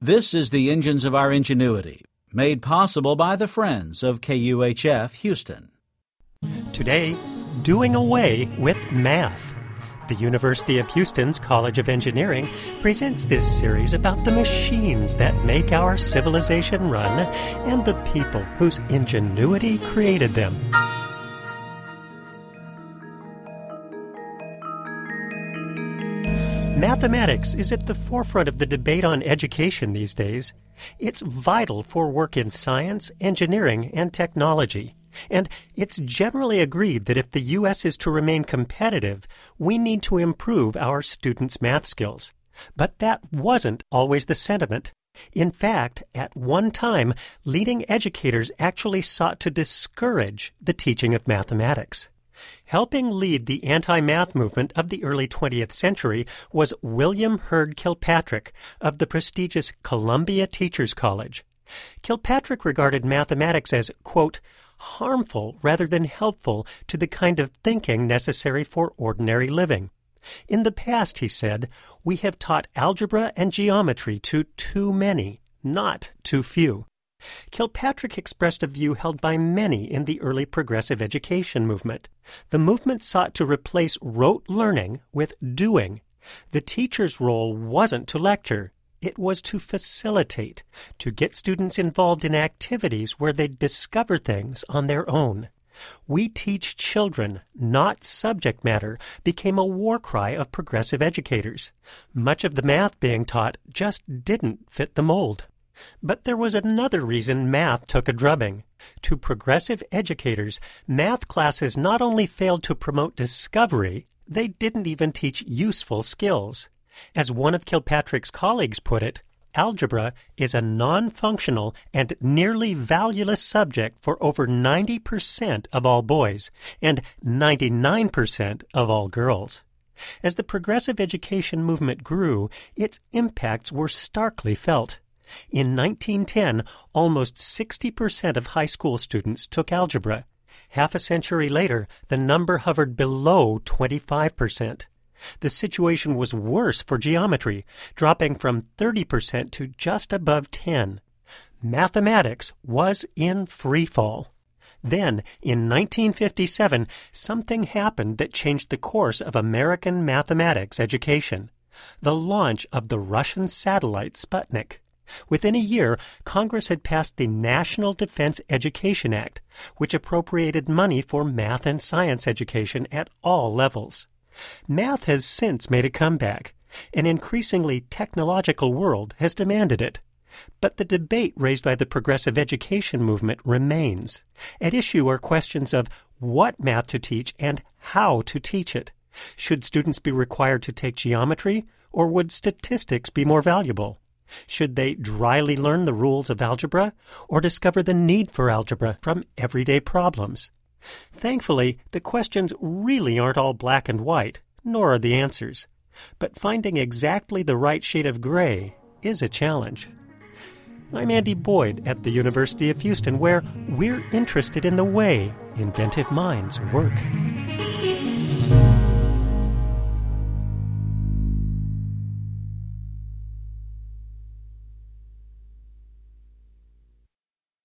This is the Engines of Our Ingenuity, made possible by the friends of KUHF Houston. Today, doing away with math. The University of Houston's College of Engineering presents this series about the machines that make our civilization run and the people whose ingenuity created them. Mathematics is at the forefront of the debate on education these days. It's vital for work in science, engineering, and technology. And it's generally agreed that if the U.S. is to remain competitive, we need to improve our students' math skills. But that wasn't always the sentiment. In fact, at one time, leading educators actually sought to discourage the teaching of mathematics. Helping lead the anti math movement of the early 20th century was William Heard Kilpatrick of the prestigious Columbia Teachers College. Kilpatrick regarded mathematics as, quote, harmful rather than helpful to the kind of thinking necessary for ordinary living. In the past, he said, we have taught algebra and geometry to too many, not too few. Kilpatrick expressed a view held by many in the early progressive education movement. The movement sought to replace rote learning with doing. The teacher's role wasn't to lecture, it was to facilitate, to get students involved in activities where they discover things on their own. We teach children, not subject matter, became a war cry of progressive educators. Much of the math being taught just didn't fit the mold. But there was another reason math took a drubbing. To progressive educators, math classes not only failed to promote discovery, they didn't even teach useful skills. As one of Kilpatrick's colleagues put it, algebra is a non functional and nearly valueless subject for over 90% of all boys and 99% of all girls. As the progressive education movement grew, its impacts were starkly felt. In 1910, almost 60% of high school students took algebra. Half a century later, the number hovered below 25%. The situation was worse for geometry, dropping from 30% to just above 10. Mathematics was in free fall. Then, in 1957, something happened that changed the course of American mathematics education. The launch of the Russian satellite Sputnik. Within a year, Congress had passed the National Defense Education Act, which appropriated money for math and science education at all levels. Math has since made a comeback. An increasingly technological world has demanded it. But the debate raised by the progressive education movement remains. At issue are questions of what math to teach and how to teach it. Should students be required to take geometry, or would statistics be more valuable? Should they dryly learn the rules of algebra or discover the need for algebra from everyday problems? Thankfully, the questions really aren't all black and white, nor are the answers. But finding exactly the right shade of gray is a challenge. I'm Andy Boyd at the University of Houston, where we're interested in the way inventive minds work.